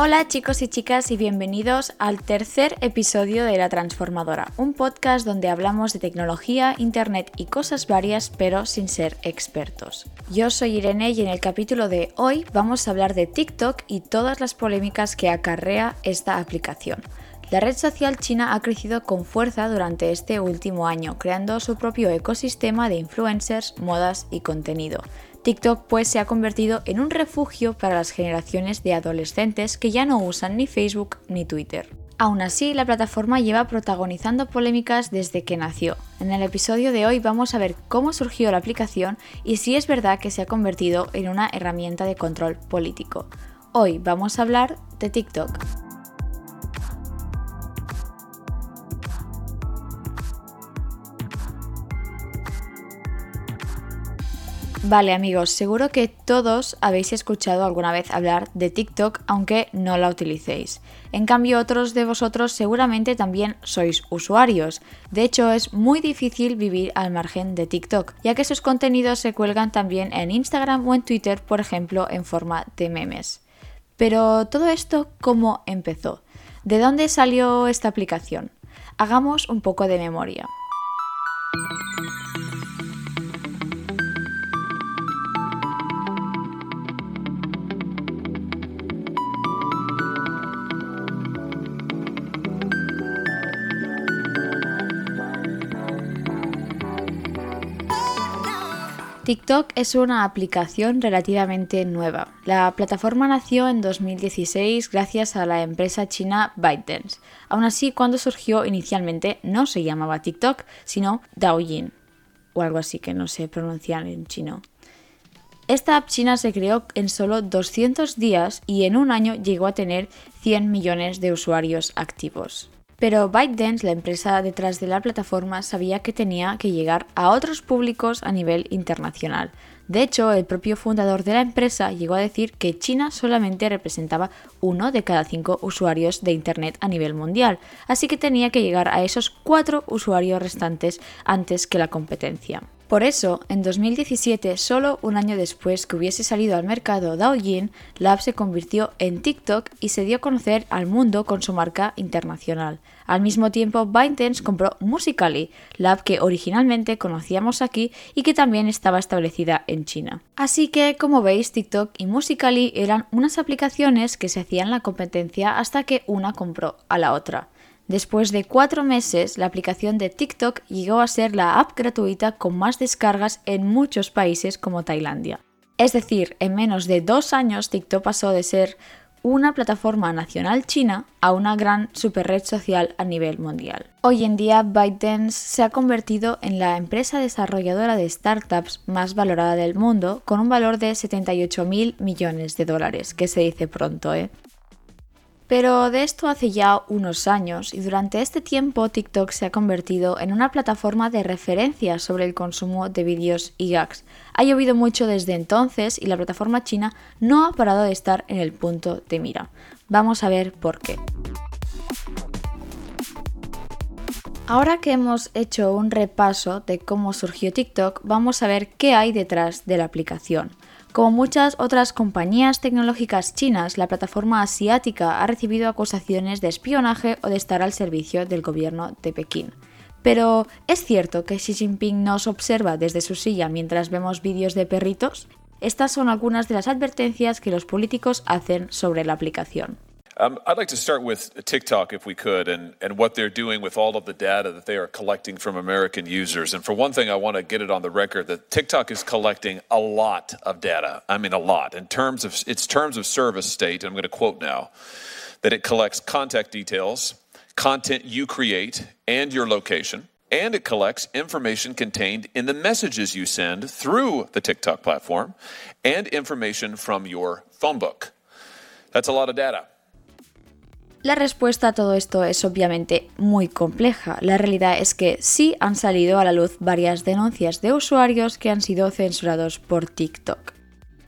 Hola chicos y chicas y bienvenidos al tercer episodio de La Transformadora, un podcast donde hablamos de tecnología, internet y cosas varias pero sin ser expertos. Yo soy Irene y en el capítulo de hoy vamos a hablar de TikTok y todas las polémicas que acarrea esta aplicación. La red social china ha crecido con fuerza durante este último año, creando su propio ecosistema de influencers, modas y contenido. TikTok pues se ha convertido en un refugio para las generaciones de adolescentes que ya no usan ni Facebook ni Twitter. Aún así, la plataforma lleva protagonizando polémicas desde que nació. En el episodio de hoy vamos a ver cómo surgió la aplicación y si es verdad que se ha convertido en una herramienta de control político. Hoy vamos a hablar de TikTok. Vale amigos, seguro que todos habéis escuchado alguna vez hablar de TikTok aunque no la utilicéis. En cambio otros de vosotros seguramente también sois usuarios. De hecho es muy difícil vivir al margen de TikTok, ya que sus contenidos se cuelgan también en Instagram o en Twitter, por ejemplo, en forma de memes. Pero todo esto, ¿cómo empezó? ¿De dónde salió esta aplicación? Hagamos un poco de memoria. TikTok es una aplicación relativamente nueva. La plataforma nació en 2016 gracias a la empresa china ByteDance. Aún así, cuando surgió inicialmente no se llamaba TikTok, sino Douyin, o algo así que no se pronuncia en chino. Esta app china se creó en solo 200 días y en un año llegó a tener 100 millones de usuarios activos. Pero ByteDance, la empresa detrás de la plataforma, sabía que tenía que llegar a otros públicos a nivel internacional. De hecho, el propio fundador de la empresa llegó a decir que China solamente representaba uno de cada cinco usuarios de Internet a nivel mundial, así que tenía que llegar a esos cuatro usuarios restantes antes que la competencia. Por eso, en 2017, solo un año después que hubiese salido al mercado Douyin, la app se convirtió en TikTok y se dio a conocer al mundo con su marca internacional. Al mismo tiempo, ByteDance compró Musical.ly, la app que originalmente conocíamos aquí y que también estaba establecida en China. Así que, como veis, TikTok y Musical.ly eran unas aplicaciones que se hacían la competencia hasta que una compró a la otra. Después de cuatro meses, la aplicación de TikTok llegó a ser la app gratuita con más descargas en muchos países como Tailandia. Es decir, en menos de dos años TikTok pasó de ser una plataforma nacional china a una gran superred social a nivel mundial. Hoy en día ByteDance se ha convertido en la empresa desarrolladora de startups más valorada del mundo con un valor de 78 mil millones de dólares, que se dice pronto, ¿eh? Pero de esto hace ya unos años y durante este tiempo TikTok se ha convertido en una plataforma de referencia sobre el consumo de vídeos y gags. Ha llovido mucho desde entonces y la plataforma china no ha parado de estar en el punto de mira. Vamos a ver por qué. Ahora que hemos hecho un repaso de cómo surgió TikTok, vamos a ver qué hay detrás de la aplicación. Como muchas otras compañías tecnológicas chinas, la plataforma asiática ha recibido acusaciones de espionaje o de estar al servicio del gobierno de Pekín. Pero, ¿es cierto que Xi Jinping nos observa desde su silla mientras vemos vídeos de perritos? Estas son algunas de las advertencias que los políticos hacen sobre la aplicación. Um, I'd like to start with TikTok, if we could, and, and what they're doing with all of the data that they are collecting from American users. And for one thing, I want to get it on the record that TikTok is collecting a lot of data. I mean, a lot. In terms of its terms of service state, I'm going to quote now, that it collects contact details, content you create, and your location. And it collects information contained in the messages you send through the TikTok platform and information from your phone book. That's a lot of data. La respuesta a todo esto es obviamente muy compleja. La realidad es que sí han salido a la luz varias denuncias de usuarios que han sido censurados por TikTok.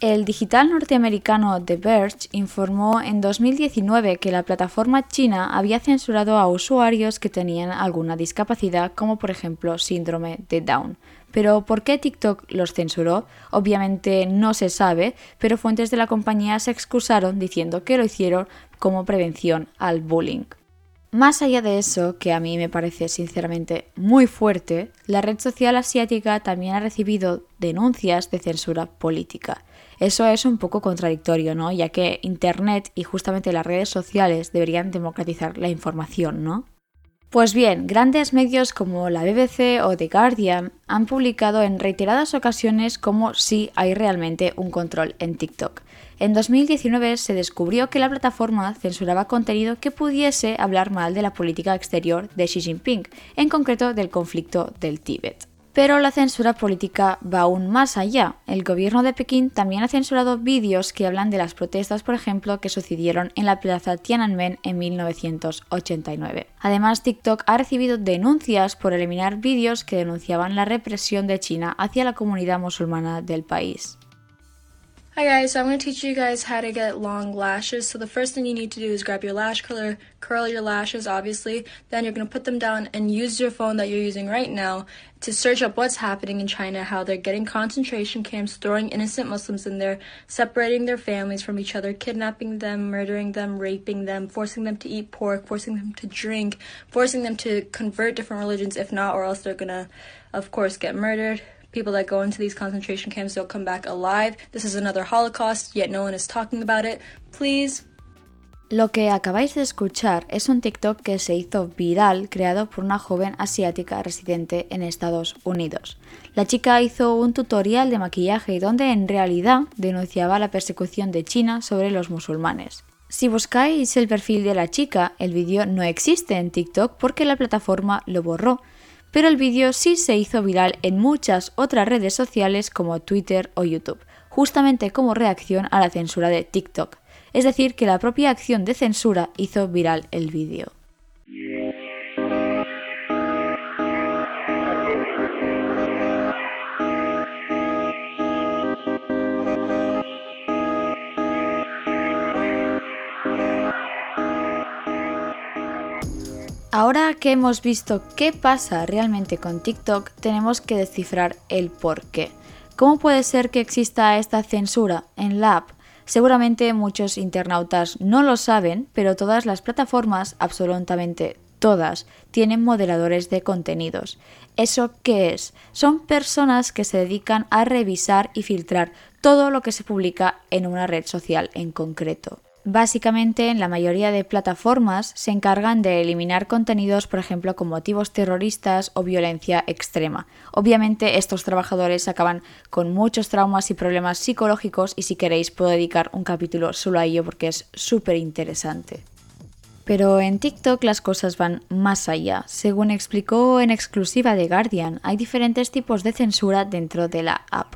El digital norteamericano The Verge informó en 2019 que la plataforma china había censurado a usuarios que tenían alguna discapacidad, como por ejemplo síndrome de Down. Pero ¿por qué TikTok los censuró? Obviamente no se sabe, pero fuentes de la compañía se excusaron diciendo que lo hicieron como prevención al bullying. Más allá de eso, que a mí me parece sinceramente muy fuerte, la red social asiática también ha recibido denuncias de censura política. Eso es un poco contradictorio, ¿no? Ya que Internet y justamente las redes sociales deberían democratizar la información, ¿no? Pues bien, grandes medios como la BBC o The Guardian han publicado en reiteradas ocasiones cómo sí hay realmente un control en TikTok. En 2019 se descubrió que la plataforma censuraba contenido que pudiese hablar mal de la política exterior de Xi Jinping, en concreto del conflicto del Tíbet. Pero la censura política va aún más allá. El gobierno de Pekín también ha censurado vídeos que hablan de las protestas, por ejemplo, que sucedieron en la plaza Tiananmen en 1989. Además, TikTok ha recibido denuncias por eliminar vídeos que denunciaban la represión de China hacia la comunidad musulmana del país. Hi guys, so I'm going to teach you guys how to get long lashes. So the first thing you need to do is grab your lash curler, curl your lashes obviously, then you're going to put them down and use your phone that you're using right now to search up what's happening in China, how they're getting concentration camps, throwing innocent Muslims in there, separating their families from each other, kidnapping them, murdering them, raping them, forcing them to eat pork, forcing them to drink, forcing them to convert different religions if not or else they're going to of course get murdered People that go into these concentration camps don't come back alive. This is another Holocaust, yet no one is talking about it. Please. Lo que acabáis de escuchar es un TikTok que se hizo viral creado por una joven asiática residente en Estados Unidos. La chica hizo un tutorial de maquillaje donde en realidad denunciaba la persecución de China sobre los musulmanes. Si buscáis el perfil de la chica, el vídeo no existe en TikTok porque la plataforma lo borró, pero el vídeo sí se hizo viral en muchas otras redes sociales como Twitter o YouTube, justamente como reacción a la censura de TikTok. Es decir, que la propia acción de censura hizo viral el vídeo. Ahora que hemos visto qué pasa realmente con TikTok, tenemos que descifrar el por qué. ¿Cómo puede ser que exista esta censura en la app? Seguramente muchos internautas no lo saben, pero todas las plataformas, absolutamente todas, tienen moderadores de contenidos. ¿Eso qué es? Son personas que se dedican a revisar y filtrar todo lo que se publica en una red social en concreto. Básicamente, en la mayoría de plataformas se encargan de eliminar contenidos, por ejemplo, con motivos terroristas o violencia extrema. Obviamente, estos trabajadores acaban con muchos traumas y problemas psicológicos y si queréis puedo dedicar un capítulo solo a ello porque es súper interesante. Pero en TikTok las cosas van más allá. Según explicó en exclusiva de Guardian, hay diferentes tipos de censura dentro de la app.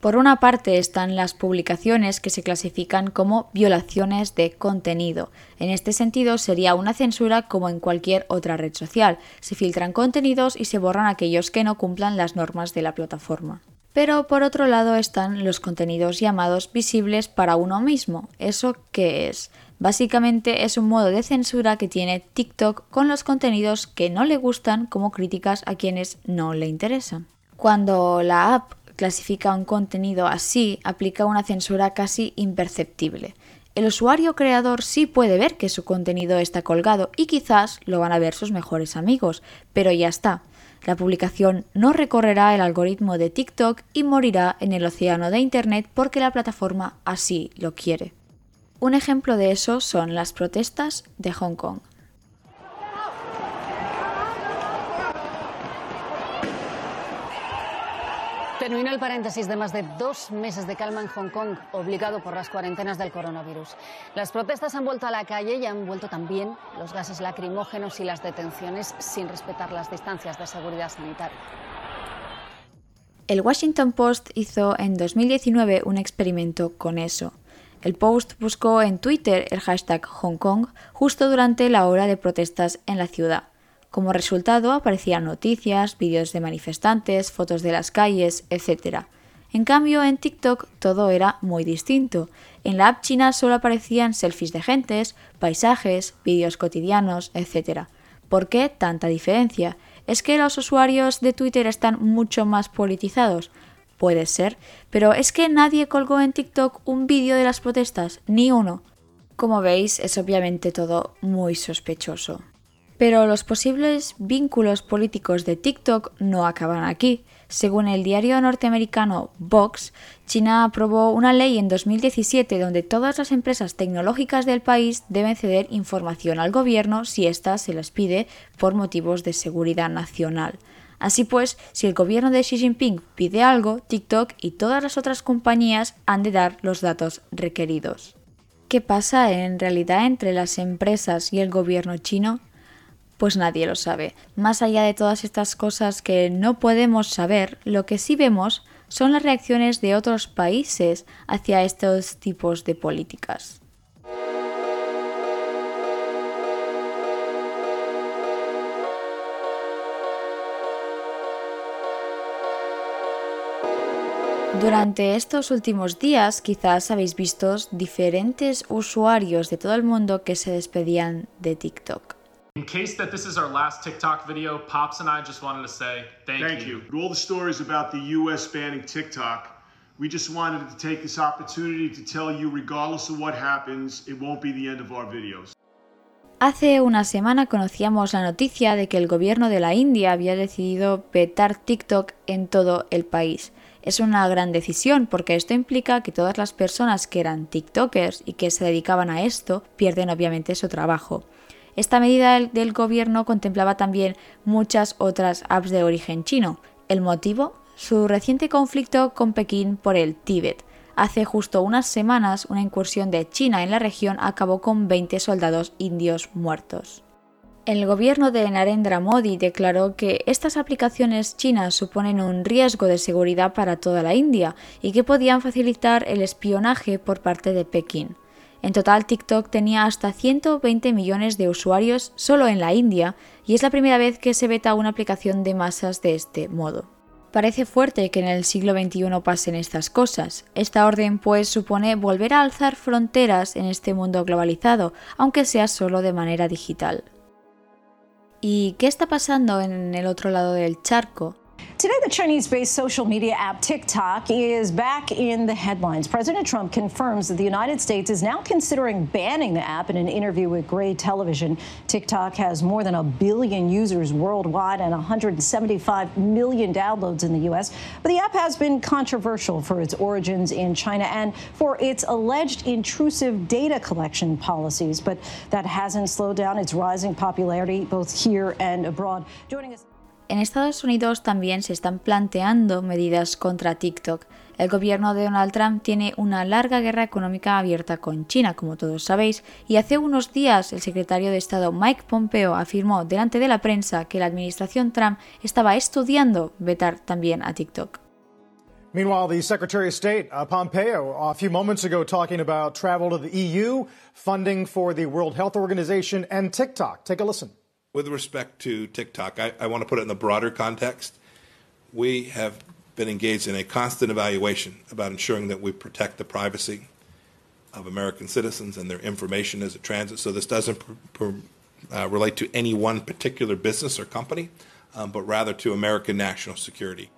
Por una parte están las publicaciones que se clasifican como violaciones de contenido. En este sentido sería una censura como en cualquier otra red social. Se filtran contenidos y se borran aquellos que no cumplan las normas de la plataforma. Pero por otro lado están los contenidos llamados visibles para uno mismo. ¿Eso qué es? Básicamente es un modo de censura que tiene TikTok con los contenidos que no le gustan como críticas a quienes no le interesan. Cuando la app clasifica un contenido así, aplica una censura casi imperceptible. El usuario creador sí puede ver que su contenido está colgado y quizás lo van a ver sus mejores amigos, pero ya está. La publicación no recorrerá el algoritmo de TikTok y morirá en el océano de Internet porque la plataforma así lo quiere. Un ejemplo de eso son las protestas de Hong Kong. Terminó el paréntesis de más de dos meses de calma en Hong Kong, obligado por las cuarentenas del coronavirus. Las protestas han vuelto a la calle y han vuelto también los gases lacrimógenos y las detenciones sin respetar las distancias de seguridad sanitaria. El Washington Post hizo en 2019 un experimento con eso. El Post buscó en Twitter el hashtag Hong Kong justo durante la hora de protestas en la ciudad. Como resultado aparecían noticias, vídeos de manifestantes, fotos de las calles, etc. En cambio, en TikTok todo era muy distinto. En la app china solo aparecían selfies de gentes, paisajes, vídeos cotidianos, etc. ¿Por qué tanta diferencia? ¿Es que los usuarios de Twitter están mucho más politizados? Puede ser, pero es que nadie colgó en TikTok un vídeo de las protestas, ni uno. Como veis, es obviamente todo muy sospechoso. Pero los posibles vínculos políticos de TikTok no acaban aquí. Según el diario norteamericano Vox, China aprobó una ley en 2017 donde todas las empresas tecnológicas del país deben ceder información al gobierno si ésta se les pide por motivos de seguridad nacional. Así pues, si el gobierno de Xi Jinping pide algo, TikTok y todas las otras compañías han de dar los datos requeridos. ¿Qué pasa en realidad entre las empresas y el gobierno chino? Pues nadie lo sabe. Más allá de todas estas cosas que no podemos saber, lo que sí vemos son las reacciones de otros países hacia estos tipos de políticas. Durante estos últimos días quizás habéis visto diferentes usuarios de todo el mundo que se despedían de TikTok. In case that this is our last TikTok video, Pops and I just wanted to say thank, Thank you. All the stories about the U.S. banning TikTok, we just wanted to take this opportunity to tell you, regardless of what happens, it won't be the end of our videos. Hace una semana conocíamos la noticia de que el gobierno de la India había decidido vetar TikTok en todo el país. Es una gran decisión porque esto implica que todas las personas que eran TikTokers y que se dedicaban a esto pierden obviamente su trabajo. Esta medida del, gobierno contemplaba también muchas otras apps de origen chino. ¿El motivo? Su reciente conflicto con Pekín por el Tíbet. Hace justo unas semanas, una incursión de China en la región acabó con 20 soldados indios muertos. El gobierno de Narendra Modi declaró que estas aplicaciones chinas suponen un riesgo de seguridad para toda la India y que podían facilitar el espionaje por parte de Pekín. En total, TikTok tenía hasta 120 millones de usuarios solo en la India y es la primera vez que se veta una aplicación de masas de este modo. Parece fuerte que en el siglo XXI pasen estas cosas. Esta orden pues supone volver a alzar fronteras en este mundo globalizado, aunque sea solo de manera digital. ¿Y qué está pasando en el otro lado del charco? Today, the Chinese based social media app TikTok is back in the headlines. President Trump confirms that the United States is now considering banning the app in an interview with Gray Television. TikTok has more than a billion users worldwide and 175 million downloads in the U.S. But the app has been controversial for its origins in China and for its alleged intrusive data collection policies. But that hasn't slowed down its rising popularity both here and abroad. Joining us. En Estados Unidos también se están planteando medidas contra TikTok. El gobierno de Donald Trump tiene una larga guerra económica abierta con China, como todos sabéis, y hace unos días el secretario de Estado Mike Pompeo afirmó delante de la prensa que la administración Trump estaba estudiando vetar también a TikTok. Meanwhile, the Secretary of State, uh, Pompeo, a few moments ago talking about travel to the EU, funding for the World Health Organization, and TikTok. Take a listen. With respect to TikTok, I, I want to put it in the broader context. We have been engaged in a constant evaluation about ensuring that we protect the privacy of American citizens and their information as it transits. So this doesn't uh, relate to any one particular business or company, um, but rather to American national security.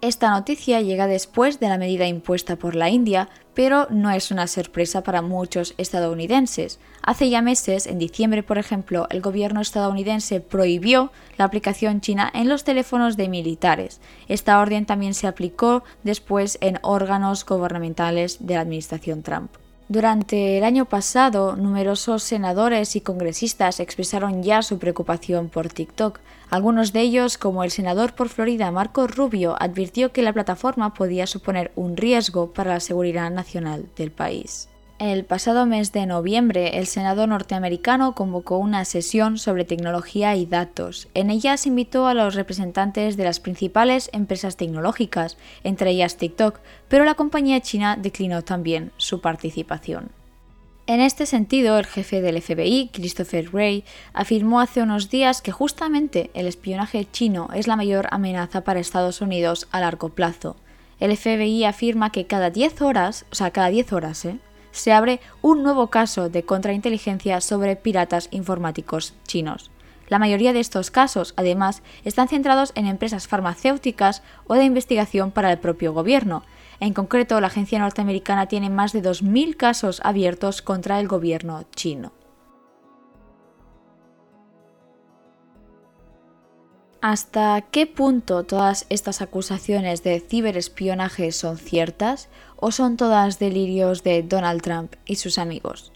Esta noticia llega después de la medida impuesta por la India, pero no es una sorpresa para muchos estadounidenses. Hace ya meses, en diciembre por ejemplo, el gobierno estadounidense prohibió la aplicación china en los teléfonos de militares. Esta orden también se aplicó después en órganos gubernamentales de la administración Trump. Durante el año pasado, numerosos senadores y congresistas expresaron ya su preocupación por TikTok. Algunos de ellos, como el senador por Florida Marco Rubio, advirtió que la plataforma podía suponer un riesgo para la seguridad nacional del país. El pasado mes de noviembre, el Senado norteamericano convocó una sesión sobre tecnología y datos. En ella se invitó a los representantes de las principales empresas tecnológicas, entre ellas TikTok, pero la compañía china declinó también su participación. En este sentido, el jefe del FBI, Christopher Wray, afirmó hace unos días que justamente el espionaje chino es la mayor amenaza para Estados Unidos a largo plazo. El FBI afirma que cada 10 horas, o sea, cada 10 horas, ¿eh? Se abre un nuevo caso de contrainteligencia sobre piratas informáticos chinos. La mayoría de estos casos, además, están centrados en empresas farmacéuticas o de investigación para el propio gobierno. En concreto, la agencia norteamericana tiene más de 2.000 casos abiertos contra el gobierno chino. ¿Hasta qué punto todas estas acusaciones de ciberespionaje son ciertas o son todas delirios de Donald Trump y sus amigos?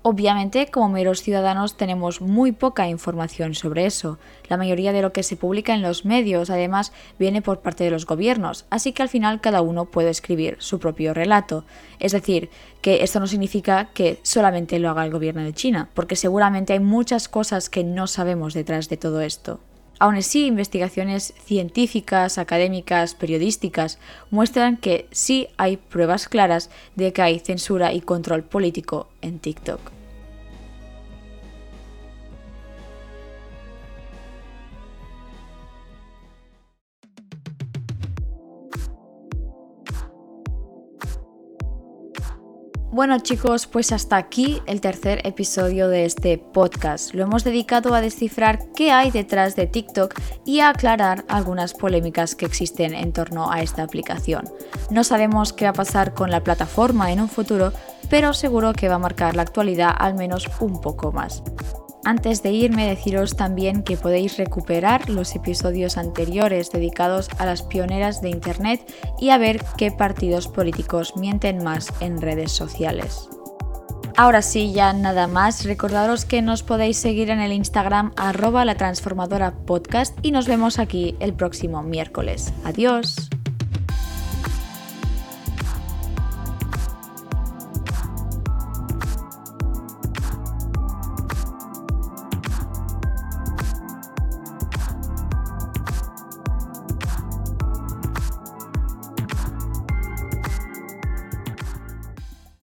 Obviamente, como meros ciudadanos tenemos muy poca información sobre eso. La mayoría de lo que se publica en los medios, además, viene por parte de los gobiernos, así que al final cada uno puede escribir su propio relato. Es decir, que esto no significa que solamente lo haga el gobierno de China, porque seguramente hay muchas cosas que no sabemos detrás de todo esto. Aún así, investigaciones científicas, académicas, periodísticas muestran que sí hay pruebas claras de que hay censura y control político en TikTok. Bueno chicos, pues hasta aquí el tercer episodio de este podcast. Lo hemos dedicado a descifrar qué hay detrás de TikTok y a aclarar algunas polémicas que existen en torno a esta aplicación. No sabemos qué va a pasar con la plataforma en un futuro, pero seguro que va a marcar la actualidad al menos un poco más. Antes de irme, deciros también que podéis recuperar los episodios anteriores dedicados a las pioneras de Internet y a ver qué partidos políticos mienten más en redes sociales. Ahora sí, ya nada más. Recordaros que nos podéis seguir en el Instagram arroba la transformadora podcast y nos vemos aquí el próximo miércoles. Adiós.